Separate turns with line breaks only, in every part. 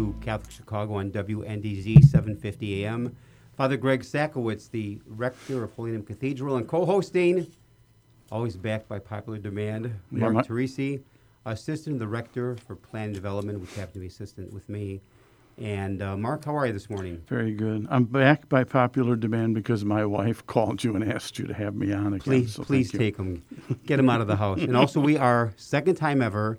To Catholic Chicago on WNDZ 750 AM. Father Greg Sakowicz, the rector of Holy Name Cathedral, and co-hosting, always backed by popular demand, Mark yeah, Teresi, assistant of the rector for plan development, which happened to be assistant with me. And uh, Mark, how are you this morning?
Very good. I'm back by popular demand because my wife called you and asked you to have me on again.
Please,
so
please take him, get him out of the house. and also, we are second time ever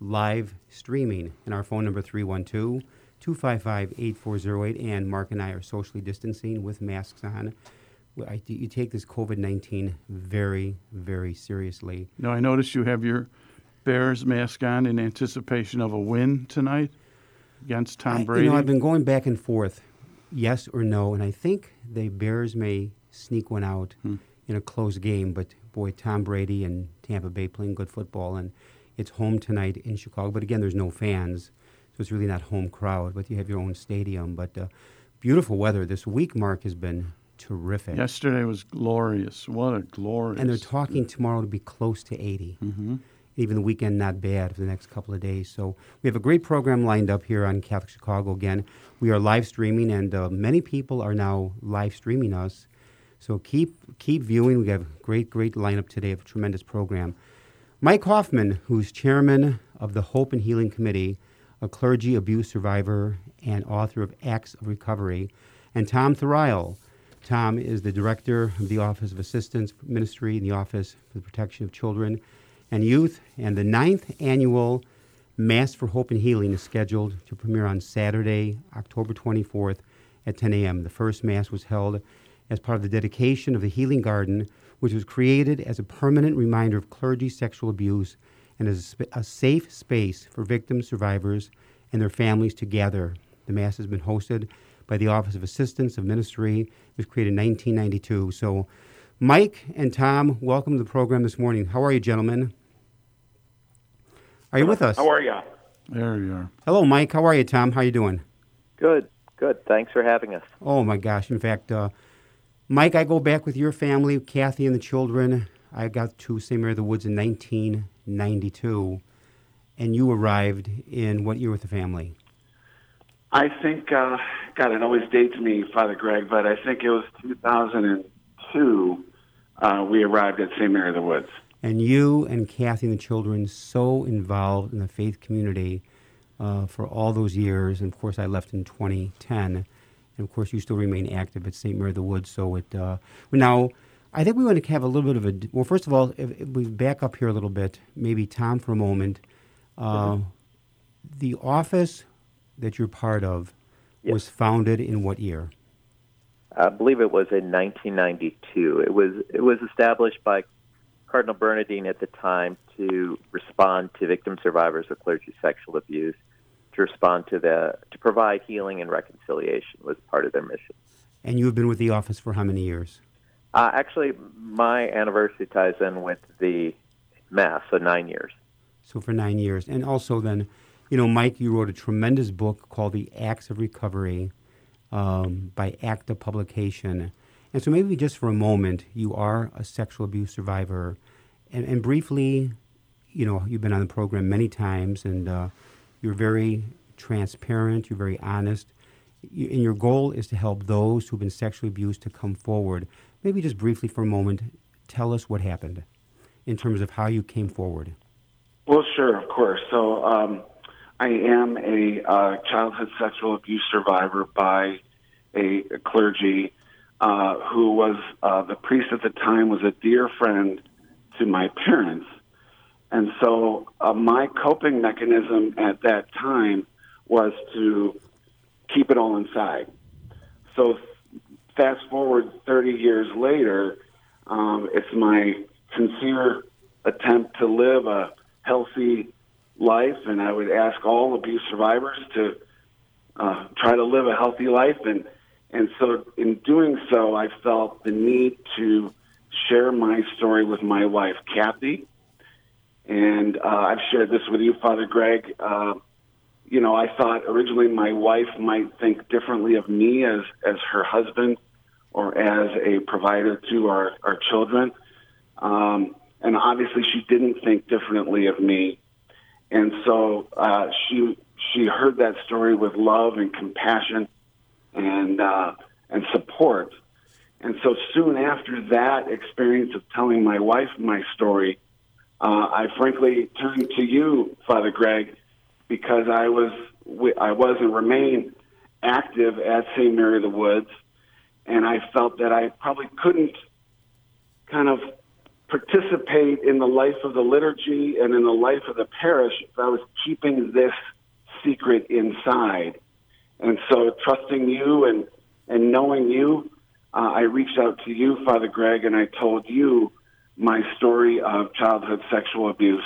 live streaming. And our phone number 312 255 8408. And Mark and I are socially distancing with masks on. I, you take this COVID 19 very, very seriously.
No, I noticed you have your Bears mask on in anticipation of a win tonight against Tom Brady.
I, you know, I've been going back and forth, yes or no, and I think the Bears may sneak one out hmm. in a close game. But boy, Tom Brady and Tampa Bay playing good football, and it's home tonight in Chicago, but again, there's no fans, so it's really not home crowd. But you have your own stadium. But uh, beautiful weather this week. Mark has been terrific.
Yesterday was glorious. What a glorious!
And they're talking tomorrow to be close to 80. Mm-hmm. Even the weekend, not bad for the next couple of days. So we have a great program lined up here on Catholic Chicago. Again, we are live streaming, and uh, many people are now live streaming us. So keep keep viewing. We have a great great lineup today of a tremendous program. Mike Hoffman, who's chairman of the Hope and Healing Committee, a clergy abuse survivor and author of Acts of Recovery, and Tom Therial. Tom is the director of the Office of Assistance Ministry in the Office for the Protection of Children and Youth. And the ninth annual Mass for Hope and Healing is scheduled to premiere on Saturday, October 24th at 10 a.m. The first Mass was held as part of the dedication of the Healing Garden which was created as a permanent reminder of clergy sexual abuse and as a, safe space for victims, survivors, and their families to gather. The Mass has been hosted by the Office of Assistance of Ministry. It was created in 1992. So, Mike and Tom, welcome to the program this morning. How are you, gentlemen? Are you with us?
How are you?
There you are.
Hello, Mike. How are you, Tom? How are you doing?
Good, good. Thanks for having us.
Oh my gosh! In fact, uh, Mike, I go back with your family, Kathy and the children. I got to St. Mary of the Woods in 1992, and you arrived in what year with the family?
I think, uh, God, it always dates me, Father Greg, but I think it was 2002 uh, we arrived at St. Mary of the Woods.
And you and Kathy and the children so involved in the faith community uh, for all those years. And of course, I left in 2010. And of course, you still remain active at St. Mary of the Woods. So it uh, now, I think we want to have a little bit of a well. First of all, if, if we back up here a little bit, maybe Tom for a moment. Uh. The office that you're part of yes. was founded in what year?
I believe it was in 1992. It was it was established by Cardinal Bernardin at the time to respond to victim survivors of clergy sexual abuse to respond to the to provide healing and reconciliation was part of their mission.
And you have been with the office for how many years?
Uh, actually, my anniversary ties in with the mass, so nine years.
So for nine years, and also then, you know, Mike, you wrote a tremendous book called The Acts of Recovery um, by ACTA Publication. And so maybe just for a moment, you are a sexual abuse survivor, and, and briefly, you know, you've been on the program many times, and uh, you're very transparent, you're very honest, you, and your goal is to help those who've been sexually abused to come forward. Maybe just briefly for a moment, tell us what happened in terms of how you came forward.
Well, sure, of course. So, um, I am a uh, childhood sexual abuse survivor by a, a clergy uh, who was uh, the priest at the time was a dear friend to my parents And so uh, my coping mechanism at that time was to keep it all inside. So fast forward 30 years later, um, it's my sincere attempt to live a healthy life, and I would ask all abuse survivors to uh, try to live a healthy life. And and so, in doing so, I felt the need to share my story with my wife, Kathy. And uh, I've shared this with you, Father Greg. Uh, you know, I thought originally my wife might think differently of me as as her husband or as a provider to our our children. Um, and obviously, she didn't think differently of me. And so uh, she she heard that story with love and compassion and uh, and support. And so soon after that experience of telling my wife my story, uh, I frankly turned to you, Father Greg, because I was I was and remain active at St. Mary of the Woods, and I felt that I probably couldn't kind of participate in the life of the liturgy and in the life of the parish if I was keeping this secret inside. And so, trusting you and, and knowing you, uh, I reached out to you, Father Greg, and I told you my story of childhood sexual abuse.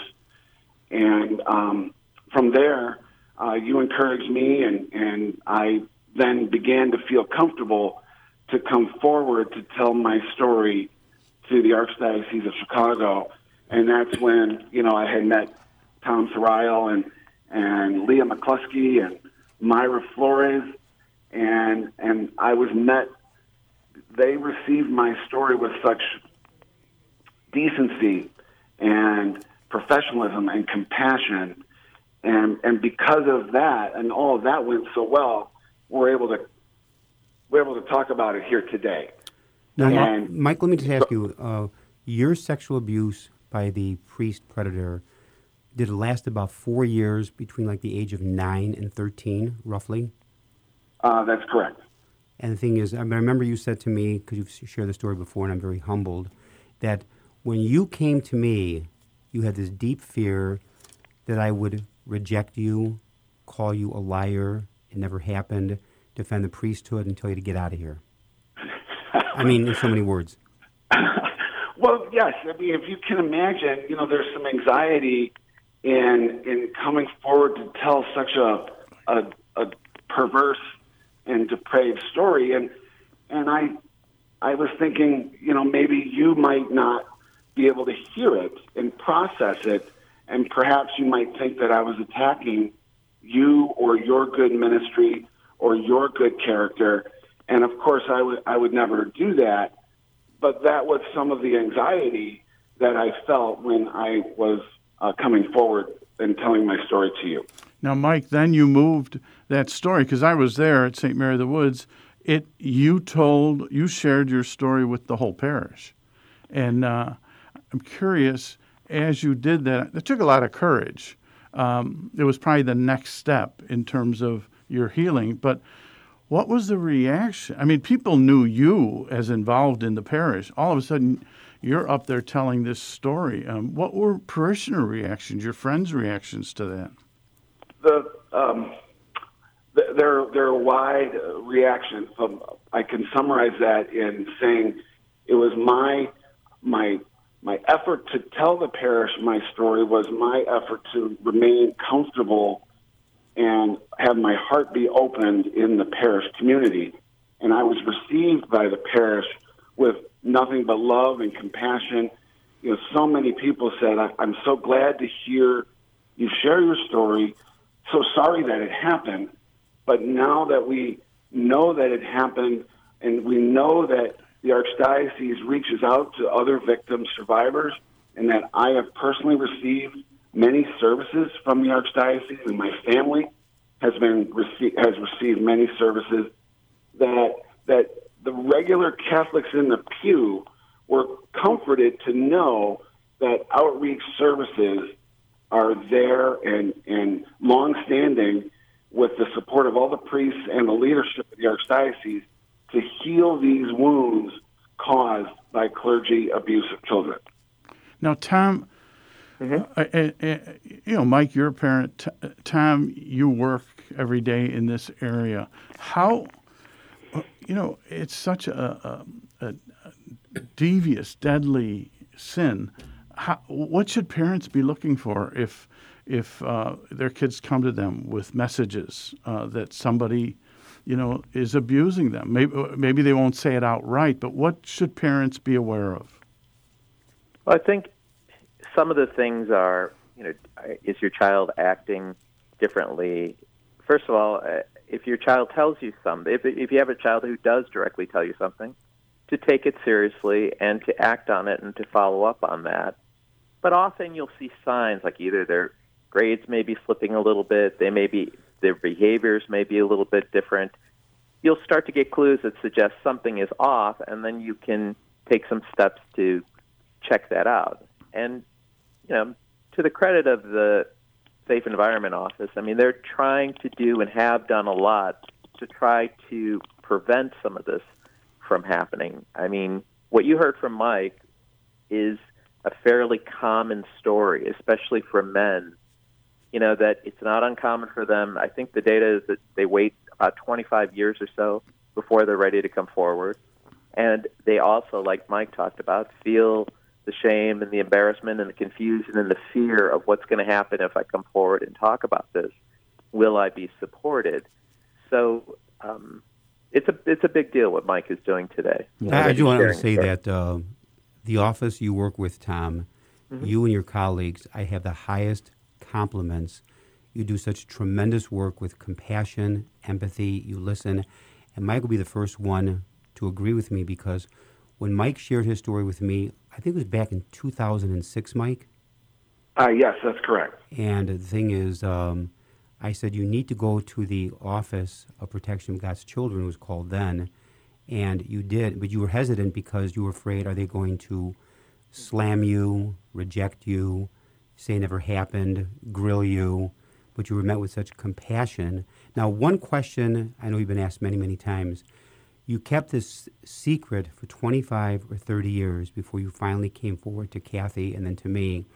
And um, from there, uh, you encouraged me, and, and I then began to feel comfortable to come forward to tell my story to the Archdiocese of Chicago. And that's when, you know, I had met Tom Sarrail and, and Leah McCluskey and Myra Flores, and and I was met. They received my story with such decency and professionalism and compassion, and and because of that and all of that went so well, we're able to we're able to talk about it here today.
Now, and, Mike, let me just ask you: uh, your sexual abuse by the priest predator did it last about four years between like the age of nine and 13, roughly?
Uh, that's correct.
And the thing is, I, mean, I remember you said to me, because you've shared the story before, and I'm very humbled, that when you came to me, you had this deep fear that I would reject you, call you a liar, it never happened, defend the priesthood, and tell you to get out of here. I mean, in so many words.
well, yes. I mean, if you can imagine, you know, there's some anxiety in in coming forward to tell such a a, a perverse and depraved story and and I I was thinking, you know, maybe you might not be able to hear it and process it and perhaps you might think that I was attacking you or your good ministry or your good character and of course I would I would never do that but that was some of the anxiety that I felt when I was uh, coming forward and telling my story to you.
Now, Mike, then you moved that story because I was there at St. Mary of the Woods. It you told you shared your story with the whole parish, and uh, I'm curious as you did that. It took a lot of courage. Um, it was probably the next step in terms of your healing, but. What was the reaction? I mean, people knew you as involved in the parish. All of a sudden, you're up there telling this story. Um, what were parishioner reactions, your friends' reactions to that?
The um, there there are wide reactions. I can summarize that in saying it was my my my effort to tell the parish my story was my effort to remain comfortable and have my heart be opened in the parish community. And I was received by the parish with nothing but love and compassion. You know, so many people said, I'm so glad to hear you share your story. So sorry that it happened. But now that we know that it happened and we know that the Archdiocese reaches out to other victim survivors and that I have personally received many services from the Archdiocese and my family has been has received many services that that the regular Catholics in the pew were comforted to know that outreach services are there and, and long-standing with the support of all the priests and the leadership of the Archdiocese to heal these wounds caused by clergy abuse of children.
Now, Tom, Uh, and, and, you know, Mike, you're a parent. T- Tom, you work every day in this area. How, uh, you know, it's such a, a, a devious, deadly sin. How, what should parents be looking for if if uh, their kids come to them with messages uh, that somebody, you know, is abusing them? Maybe maybe they won't say it outright, but what should parents be aware of?
Well, I think some of the things are, you know, is your child acting differently? First of all, uh, if your child tells you something, if, if you have a child who does directly tell you something, to take it seriously and to act on it and to follow up on that. But often you'll see signs like either their grades may be slipping a little bit, they may be their behaviors may be a little bit different. You'll start to get clues that suggest something is off, and then you can take some steps to check that out. And you know, to the credit of the Safe Environment Office, I mean, they're trying to do and have done a lot to try to prevent some of this from happening. I mean, what you heard from Mike is a fairly common story, especially for men. You know, that it's not uncommon for them. I think the data is that they wait about 25 years or so before they're ready to come forward. And they also, like Mike talked about, feel the shame and the embarrassment and the confusion and the fear of what's going to happen if I come forward and talk about this. Will I be supported? So um, it's a it's a big deal what Mike is doing today.
Yeah, I do want to say that uh, the office you work with, Tom, mm-hmm. you and your colleagues, I have the highest compliments. You do such tremendous work with compassion, empathy. You listen, and Mike will be the first one to agree with me because when Mike shared his story with me, I think it was back in 2006, Mike.
Uh, yes, that's correct.
And the thing is, um, I said, you need to go to the Office of Protection of God's Children, it was called then. And you did, but you were hesitant because you were afraid are they going to slam you, reject you, say never happened, grill you? But you were met with such compassion. Now, one question I know you've been asked many, many times you kept this secret for 25 or 30 years before you finally came forward to Kathy and then to me.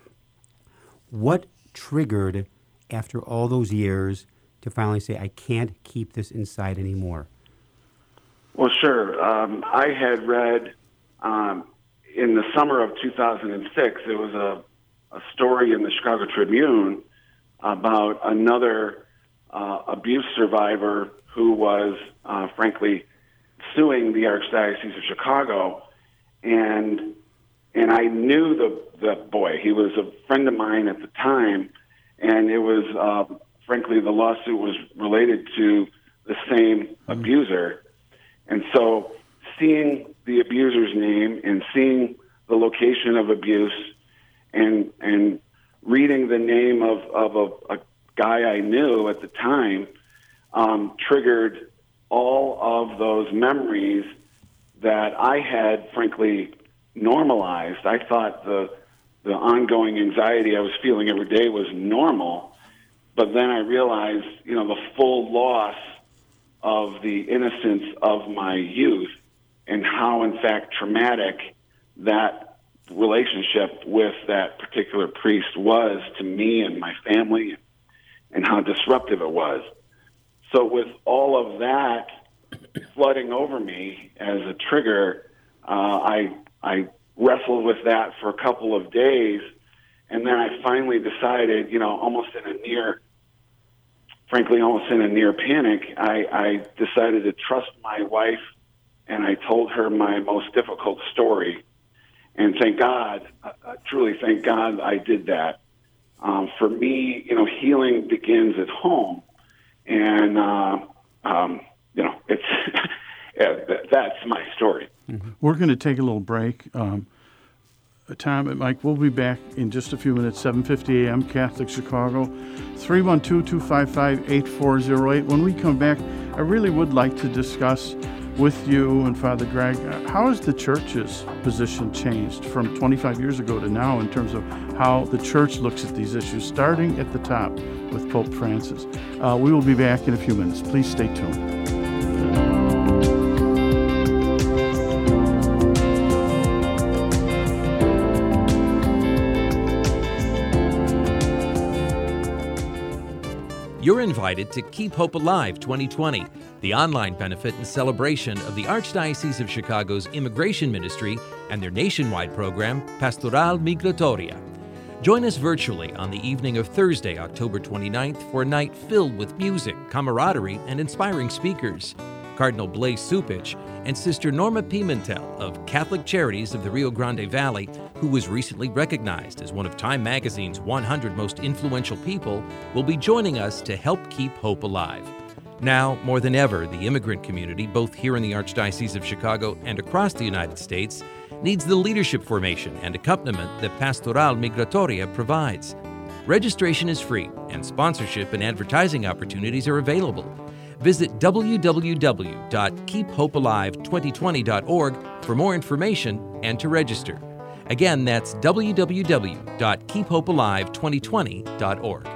What triggered, after all those years, to finally say, I can't keep this inside anymore?
Well, sure. Um, I had read um, in the summer of 2006, there was a, a story in the Chicago Tribune about another uh, abuse survivor who was, uh, frankly, suing the Archdiocese of Chicago, and and I knew the the boy. He was a friend of mine at the time, and it was uh, frankly the lawsuit was related to the same mm-hmm. abuser, and so seeing the abuser's name and seeing the location of abuse, and and reading the name of of a, a guy I knew at the time um, triggered all of those memories that I had, frankly, normalized. I thought the the ongoing anxiety I was feeling every day was normal, but then I realized, you know, the full loss of the innocence of my youth and how, in fact, traumatic that relationship with that particular priest was to me and my family and how disruptive it was. So with all of that flooding over me as a trigger, uh, I I wrestled with that for a couple of days, and then I finally decided, you know, almost in a near, frankly, almost in a near panic, I, I decided to trust my wife, and I told her my most difficult story, and thank God, uh, uh truly thank God, I did that. Um, for me, you know, healing begins at home and uh, um, you know, it's that's my story.
Mm-hmm. We're going to take a little break. Um, Tom and Mike, we'll be back in just a few minutes, 7.50 a.m., Catholic Chicago, 312-255-8408. When we come back, I really would like to discuss with you and Father Greg, how has the church's position changed from 25 years ago to now in terms of how the church looks at these issues, starting at the top with Pope Francis? Uh, we will be back in a few minutes. Please stay tuned.
You're invited to Keep Hope Alive 2020, the online benefit and celebration of the Archdiocese of Chicago's Immigration Ministry and their nationwide program, Pastoral Migratoria. Join us virtually on the evening of Thursday, October 29th, for a night filled with music, camaraderie, and inspiring speakers. Cardinal Blase Cupich and Sister Norma Pimentel of Catholic Charities of the Rio Grande Valley, who was recently recognized as one of Time Magazine's 100 most influential people, will be joining us to help keep hope alive. Now, more than ever, the immigrant community, both here in the Archdiocese of Chicago and across the United States, needs the leadership formation and accompaniment that Pastoral Migratoria provides. Registration is free, and sponsorship and advertising opportunities are available. Visit www.keephopealive2020.org for more information and to register. Again, that's www.keephopealive2020.org.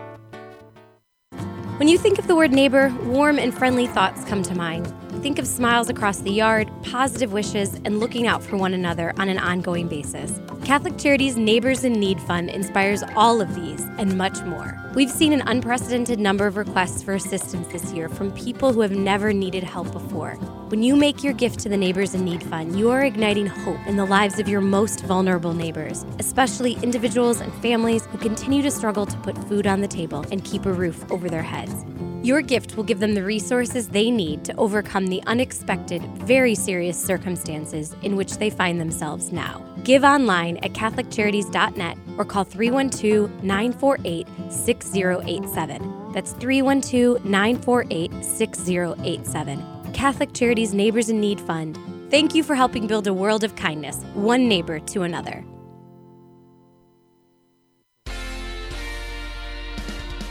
When you think of the word neighbor, warm and friendly thoughts come to mind. Think of smiles across the yard, positive wishes, and looking out for one another on an ongoing basis. Catholic Charities Neighbors in Need Fund inspires all of these and much more. We've seen an unprecedented number of requests for assistance this year from people who have never needed help before. When you make your gift to the Neighbors in Need Fund, you are igniting hope in the lives of your most vulnerable neighbors, especially individuals and families who continue to struggle to put food on the table and keep a roof over their heads. Your gift will give them the resources they need to overcome the unexpected, very serious circumstances in which they find themselves now. Give online at CatholicCharities.net or call 312 948 6087. That's 312 948 6087. Catholic Charities Neighbors in Need Fund. Thank you for helping build a world of kindness, one neighbor to another.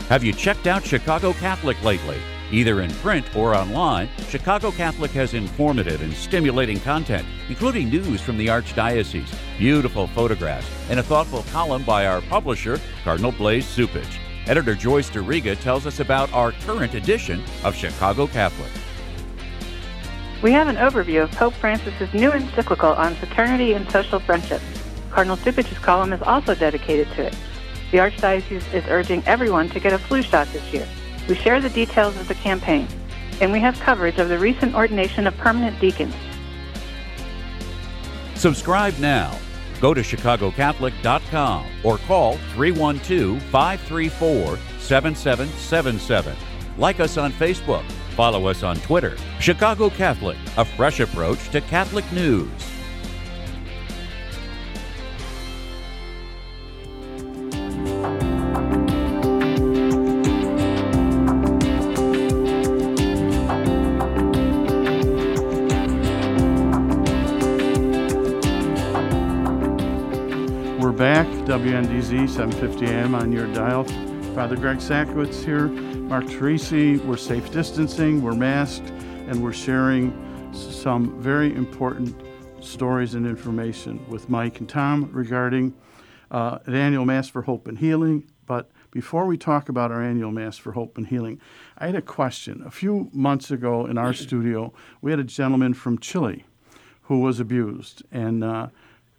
Have you checked out Chicago Catholic lately? Either in print or online, Chicago Catholic has informative and stimulating content, including news from the Archdiocese, beautiful photographs, and a thoughtful column by our publisher, Cardinal Blase Cupich. Editor Joyce Duriga tells us about our current edition of Chicago Catholic.
We have an overview of Pope Francis's new encyclical on fraternity and social friendship. Cardinal Cupich's column is also dedicated to it. The Archdiocese is urging everyone to get a flu shot this year. We share the details of the campaign, and we have coverage of the recent ordination of permanent deacons.
Subscribe now. Go to chicagocatholic.com or call 312 534 7777. Like us on Facebook. Follow us on Twitter. Chicago Catholic, a fresh approach to Catholic news.
We're back, WNDZ 750 AM on your dial. Father Greg Sakowicz here, Mark Teresi. We're safe distancing, we're masked, and we're sharing some very important stories and information with Mike and Tom regarding uh, an annual Mass for Hope and Healing. But before we talk about our annual Mass for Hope and Healing, I had a question. A few months ago in our studio, we had a gentleman from Chile who was abused and uh,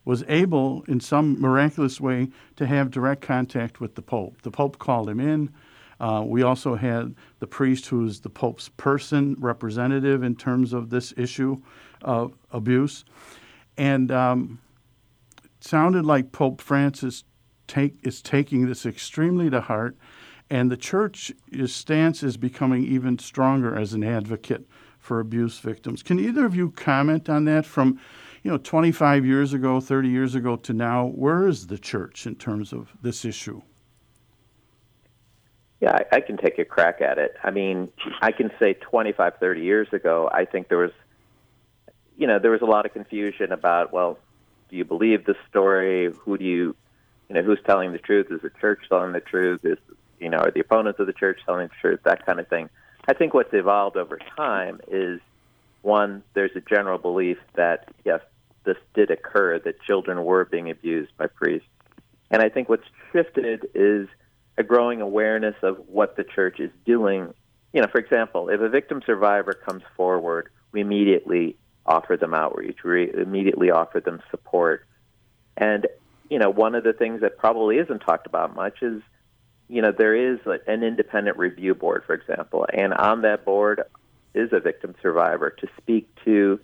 was able, in some miraculous way, to have direct contact with the Pope. The Pope called him in. Uh, we also had the priest who's the Pope's person representative in terms of this issue of abuse. And um, it sounded like Pope Francis take, is taking this extremely to heart, and the church's stance is becoming even stronger as an advocate for abuse victims. Can either of you comment on that from you know, 25 years ago, 30 years ago to now, where is the church in terms of this issue?
Yeah, I, I can take a crack at it. I mean, I can say 25, 30 years ago, I think there was, you know, there was a lot of confusion about, well, do you believe the story? Who do you, you know, who's telling the truth? Is the church telling the truth? Is, you know, are the opponents of the church telling the truth? That kind of thing. I think what's evolved over time is one, there's a general belief that, yes, this did occur, that children were being abused by priests. And I think what's shifted is a growing awareness of what the church is doing. You know, for example, if a victim survivor comes forward, we immediately offer them outreach, we immediately offer them support. And, you know, one of the things that probably isn't talked about much is you know, there is an independent review board, for example, and on that board is a victim survivor to speak to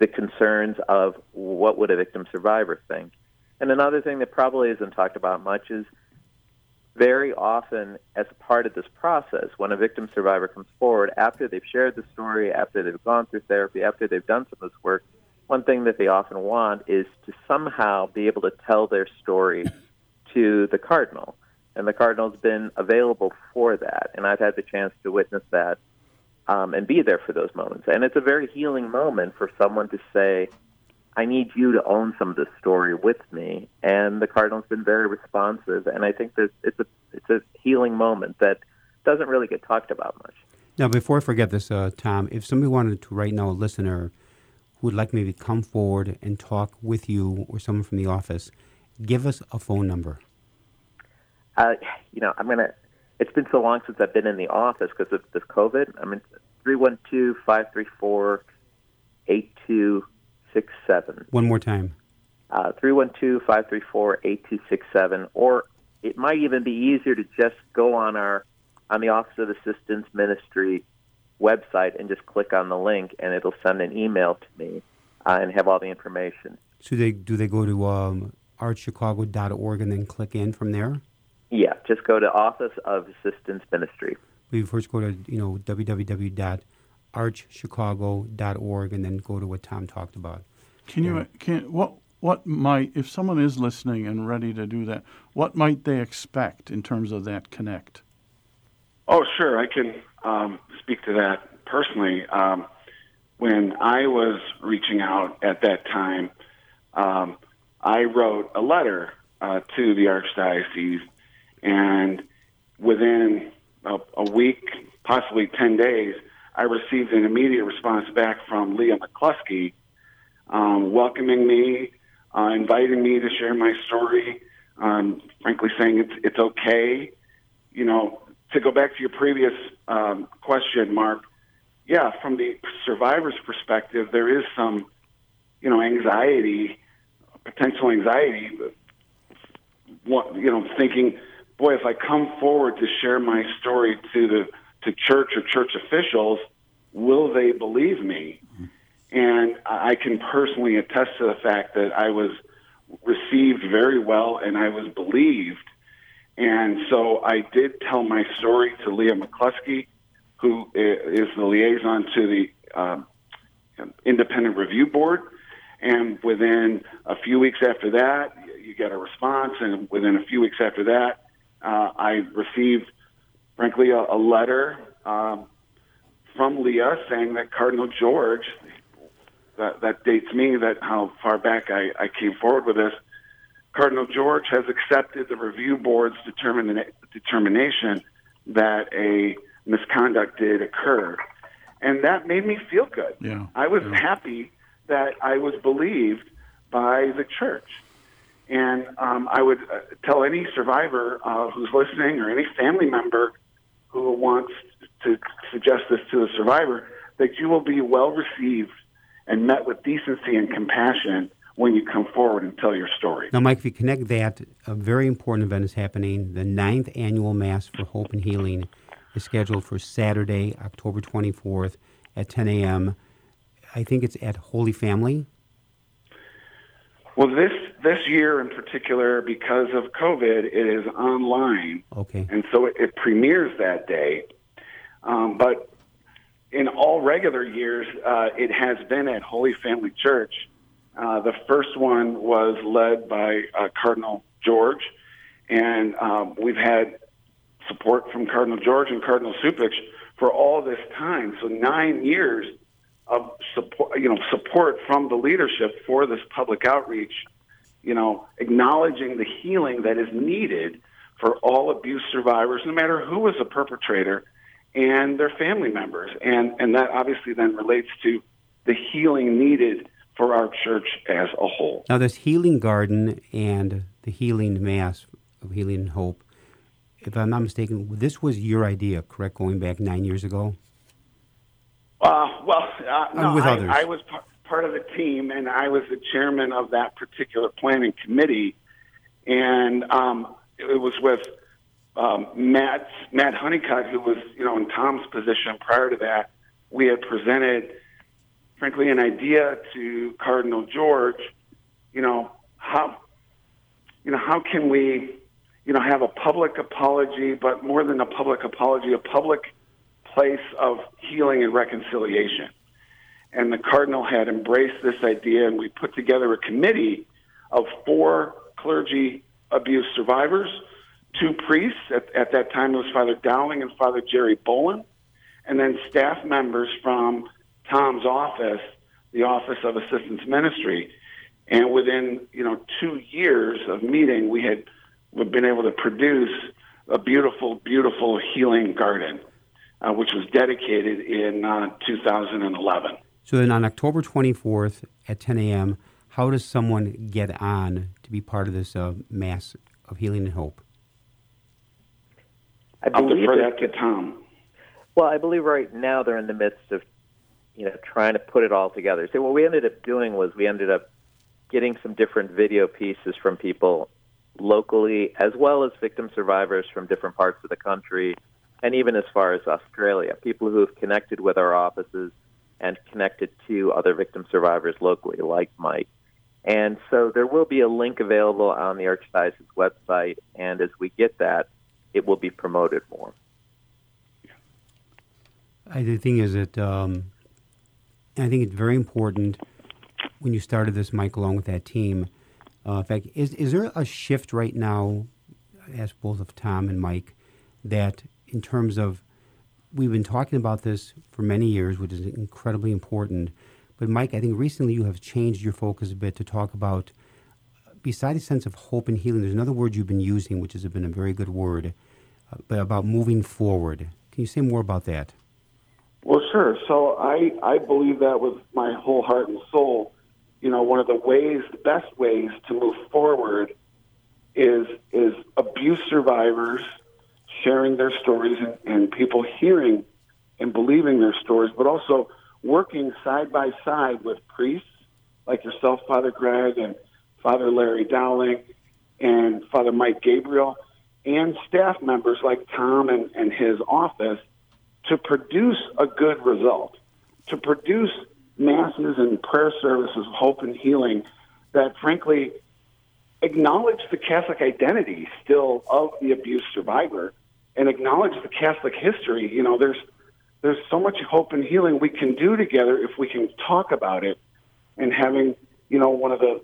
the concerns of what would a victim survivor think. And another thing that probably isn't talked about much is very often, as part of this process, when a victim survivor comes forward, after they've shared the story, after they've gone through therapy, after they've done some of this work, one thing that they often want is to somehow be able to tell their story to the cardinal. And the cardinal's been available for that. And I've had the chance to witness that um, and be there for those moments. And it's a very healing moment for someone to say, I need you to own some of this story with me. And the Cardinal's been very responsive, and I think that it's a it's a healing moment that doesn't really get talked about much.
Now, before I forget this, uh, Tom, if somebody wanted to right now, a listener who would like maybe come forward and talk with you or someone from the office, give us a phone number.
Uh, you know, I'm gonna. It's been so long since I've been in the office because of this COVID. I mean, three one two five three four eight two six seven.
One more time.
Uh, three one two five three four eight two six seven. Or it might even be easier to just go on our on the Office of Assistance Ministry website and just click on the link, and it'll send an email to me uh, and have all the information.
So they do they go to um, archchicago.org and then click in from there?
Yeah, just go to Office of Assistance Ministry.
We first go to you know www.archchicago.org and then go to what Tom talked about.
Can you can what what might if someone is listening and ready to do that, what might they expect in terms of that connect?
Oh, sure, I can um, speak to that personally. Um, when I was reaching out at that time, um, I wrote a letter uh, to the archdiocese, and within a, a week, possibly ten days, I received an immediate response back from Leah McCluskey, um, welcoming me, uh, inviting me to share my story, um, frankly saying it's it's okay. You know, to go back to your previous um, question, Mark. Yeah, from the survivor's perspective, there is some, you know, anxiety, potential anxiety. What, you know, thinking, boy, if I come forward to share my story to the to church or church officials, will they believe me? And I can personally attest to the fact that I was received very well and I was believed. And so I did tell my story to Leah McCluskey, who is the liaison to the um, independent review board. And within a few weeks after that, you get a response. And within a few weeks after that, uh, I received, frankly, a, a letter um, from Leah saying that Cardinal George, that, that dates me, that how far back I, I came forward with this. Cardinal George has accepted the review board's determina- determination that a misconduct did occur. And that made me feel good.
Yeah.
I was
yeah.
happy that I was believed by the church. And um, I would uh, tell any survivor uh, who's listening or any family member who wants to suggest this to the survivor that you will be well received and met with decency and compassion when you come forward and tell your story.
Now, Mike, if you connect that, a very important event is happening. The ninth annual Mass for Hope and Healing is scheduled for Saturday, October 24th at 10 a.m. I think it's at Holy Family.
Well, this this year in particular, because of COVID, it is online.
Okay.
And so it, it premieres that day. Um, but in all regular years, uh, it has been at Holy Family Church. Uh, the first one was led by uh, Cardinal George, and um, we've had support from Cardinal George and Cardinal Cupich for all this time. So nine years of support, you know, support from the leadership for this public outreach. You know, acknowledging the healing that is needed for all abuse survivors, no matter who was a perpetrator and their family members. And, and that obviously then relates to the healing needed for our church as a whole.
Now, this healing garden and the healing mass of healing hope, if I'm not mistaken, this was your idea, correct, going back nine years ago?
Uh, well, uh, no,
with
I,
others.
I was part of the team, and I was the chairman of that particular planning committee. And um, it was with um, Matt Matt Honeycutt, who was you know in Tom's position prior to that, we had presented, frankly, an idea to Cardinal George. You know how, you know how can we, you know, have a public apology, but more than a public apology, a public place of healing and reconciliation. And the cardinal had embraced this idea, and we put together a committee of four clergy abuse survivors two priests. At, at that time, it was Father Dowling and Father Jerry Bolin, and then staff members from Tom's office, the Office of Assistance Ministry. And within, you know, two years of meeting, we had been able to produce a beautiful, beautiful healing garden, uh, which was dedicated in uh, 2011.
So then on October 24th at 10 a.m., how does someone get on to be part of this uh, Mass of Healing and Hope?
I I'll defer that to Tom.
Well, I believe right now they're in the midst of, you know, trying to put it all together. So what we ended up doing was we ended up getting some different video pieces from people locally, as well as victim survivors from different parts of the country, and even as far as Australia. People who have connected with our offices and connected to other victim survivors locally, like Mike. And so there will be a link available on the Archdiocese website, and as we get that, it will be promoted more.
I, the thing is that um, I think it's very important when you started this, Mike, along with that team. Uh, in fact, is is there a shift right now? as both of Tom and Mike that in terms of we've been talking about this for many years, which is incredibly important. But Mike, I think recently you have changed your focus a bit to talk about beside a sense of hope and healing, there's another word you've been using, which has been a very good word, uh, but about moving forward. Can you say more about that?
Well, sure. So I, I believe that with my whole heart and soul. You know, one of the ways, the best ways to move forward is is abuse survivors sharing their stories and, and people hearing and believing their stories, but also working side by side with priests like yourself, Father Greg, and Father Larry Dowling, and Father Mike Gabriel, and staff members like Tom and, and his office to produce a good result, to produce masses and prayer services of hope and healing that, frankly, acknowledge the Catholic identity still of the abuse survivor and acknowledge the Catholic history. You know, there's there's so much hope and healing we can do together if we can talk about it and having, you know, one of the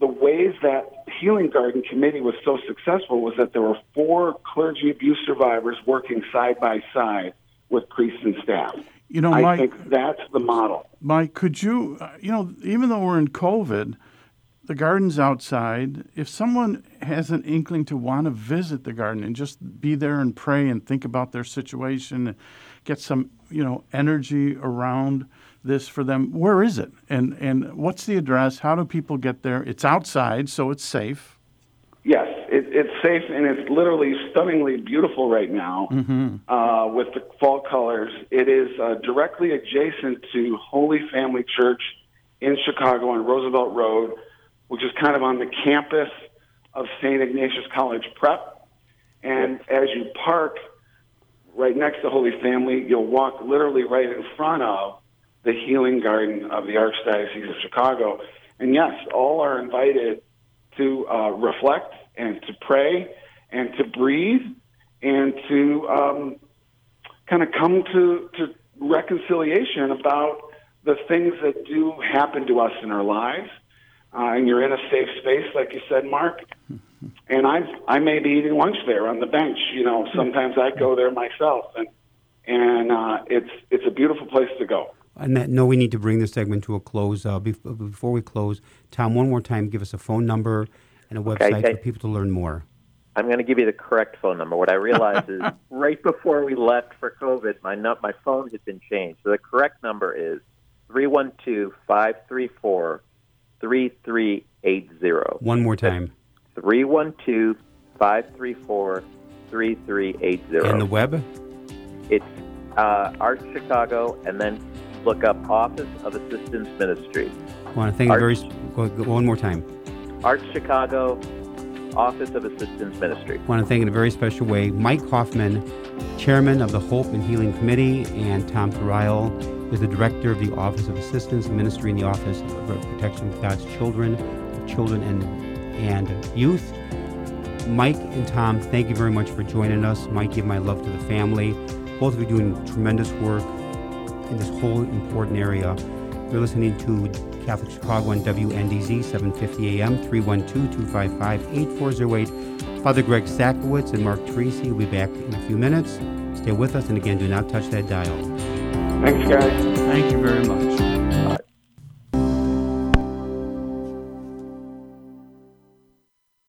the ways that Healing Garden Committee was so successful was that there were four clergy abuse survivors working side by side with priests and staff.
You know,
I
Mike,
think that's the model.
Mike, could you, uh, you know, even though we're in COVID, the garden's outside. If someone has an inkling to want to visit the garden and just be there and pray and think about their situation, and get some, you know, energy around this for them. Where is it? And and what's the address? How do people get there? It's outside, so it's safe.
Yes, it, it's safe and it's literally stunningly beautiful right now
mm-hmm.
uh, with the fall colors. It is uh, directly adjacent to Holy Family Church in Chicago on Roosevelt Road, which is kind of on the campus of St. Ignatius College Prep. And as you park right next to Holy Family, you'll walk literally right in front of the healing garden of the Archdiocese of Chicago. And yes, all are invited to uh, reflect and to pray and to breathe and to um, kind of come to, to reconciliation about the things that do happen to us in our lives. Uh, and you're in a safe space, like you said, Mark. And I I may be eating lunch there on the bench. You know, sometimes I go there myself, and and uh, it's it's a beautiful place to go.
And that, no, we need to bring this segment to a close. Uh, before we close, Tom, one more time, give us a phone number and a website okay, for people to learn more.
I'm going to give you the correct phone number. What I realized is right before we left for COVID, my my phone had been changed. So the correct number is 312-534-3380.
One more time.
312-534-3380.
And the web?
It's uh, Arch Chicago, and then look up Office of Assistance Ministry.
I want to thank very. One more time.
Arch Chicago, Office of Assistance Ministry.
I want to thank in a very special way Mike Hoffman, Chairman of the Hope and Healing Committee, and Tom Therial is the Director of the Office of Assistance Ministry in the Office of Protection of God's Children, Children and, and Youth. Mike and Tom, thank you very much for joining us. Mike, give my love to the family. Both of you doing tremendous work in this whole important area. You're listening to Catholic Chicago on WNDZ 750 AM 312-255-8408. Father Greg Sakowicz and Mark Teresi will be back in a few minutes. Stay with us, and again, do not touch that dial.
Thanks, guys.
Thank you very much.